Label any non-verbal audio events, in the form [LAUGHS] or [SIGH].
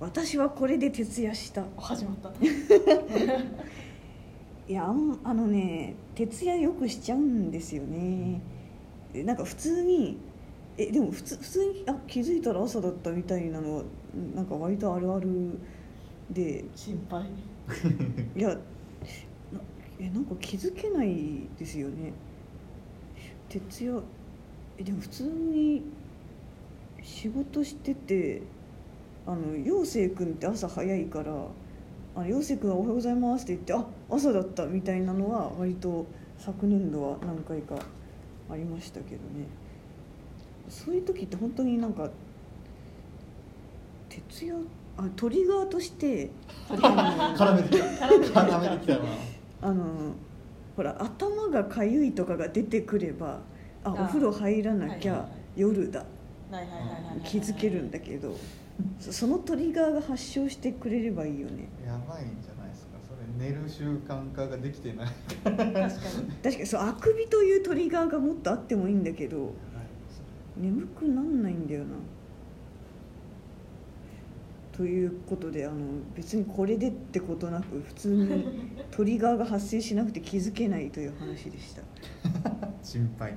私はこれで徹夜した。始まった。[LAUGHS] いやあのね徹夜よくしちゃうんですよね。でなんか普通にえでも普通普通にあ気づいたら朝だったみたいなのはなんか割とあるあるで。心配。いやなえなんか気づけないですよね。徹夜えでも普通に仕事しててあの陽生君って朝早いから「あの陽生君はおはようございます」って言って「あ朝だった」みたいなのは割と昨年度は何回かありましたけどね。そういう時って本当になんか徹夜あトリガーとしてあの [LAUGHS] 絡めてきた。[LAUGHS] 絡めてきた [LAUGHS] なあのほら頭がかゆいとかが出てくればああお風呂入らなきゃ夜だはいはい。はい気づけるんだけどそそのトリガーが発症してくれればいいよね。やばいんじゃないですか。それ寝る習慣化ができてない。確かに。[LAUGHS] 確かに。そうあくびというトリガーがもっとあってもいいんだけど眠くなんないんだよな。ということであの別にこれでってことなく普通に [LAUGHS] トリガーが発生しなくて気づけないという話でした。[LAUGHS] 心配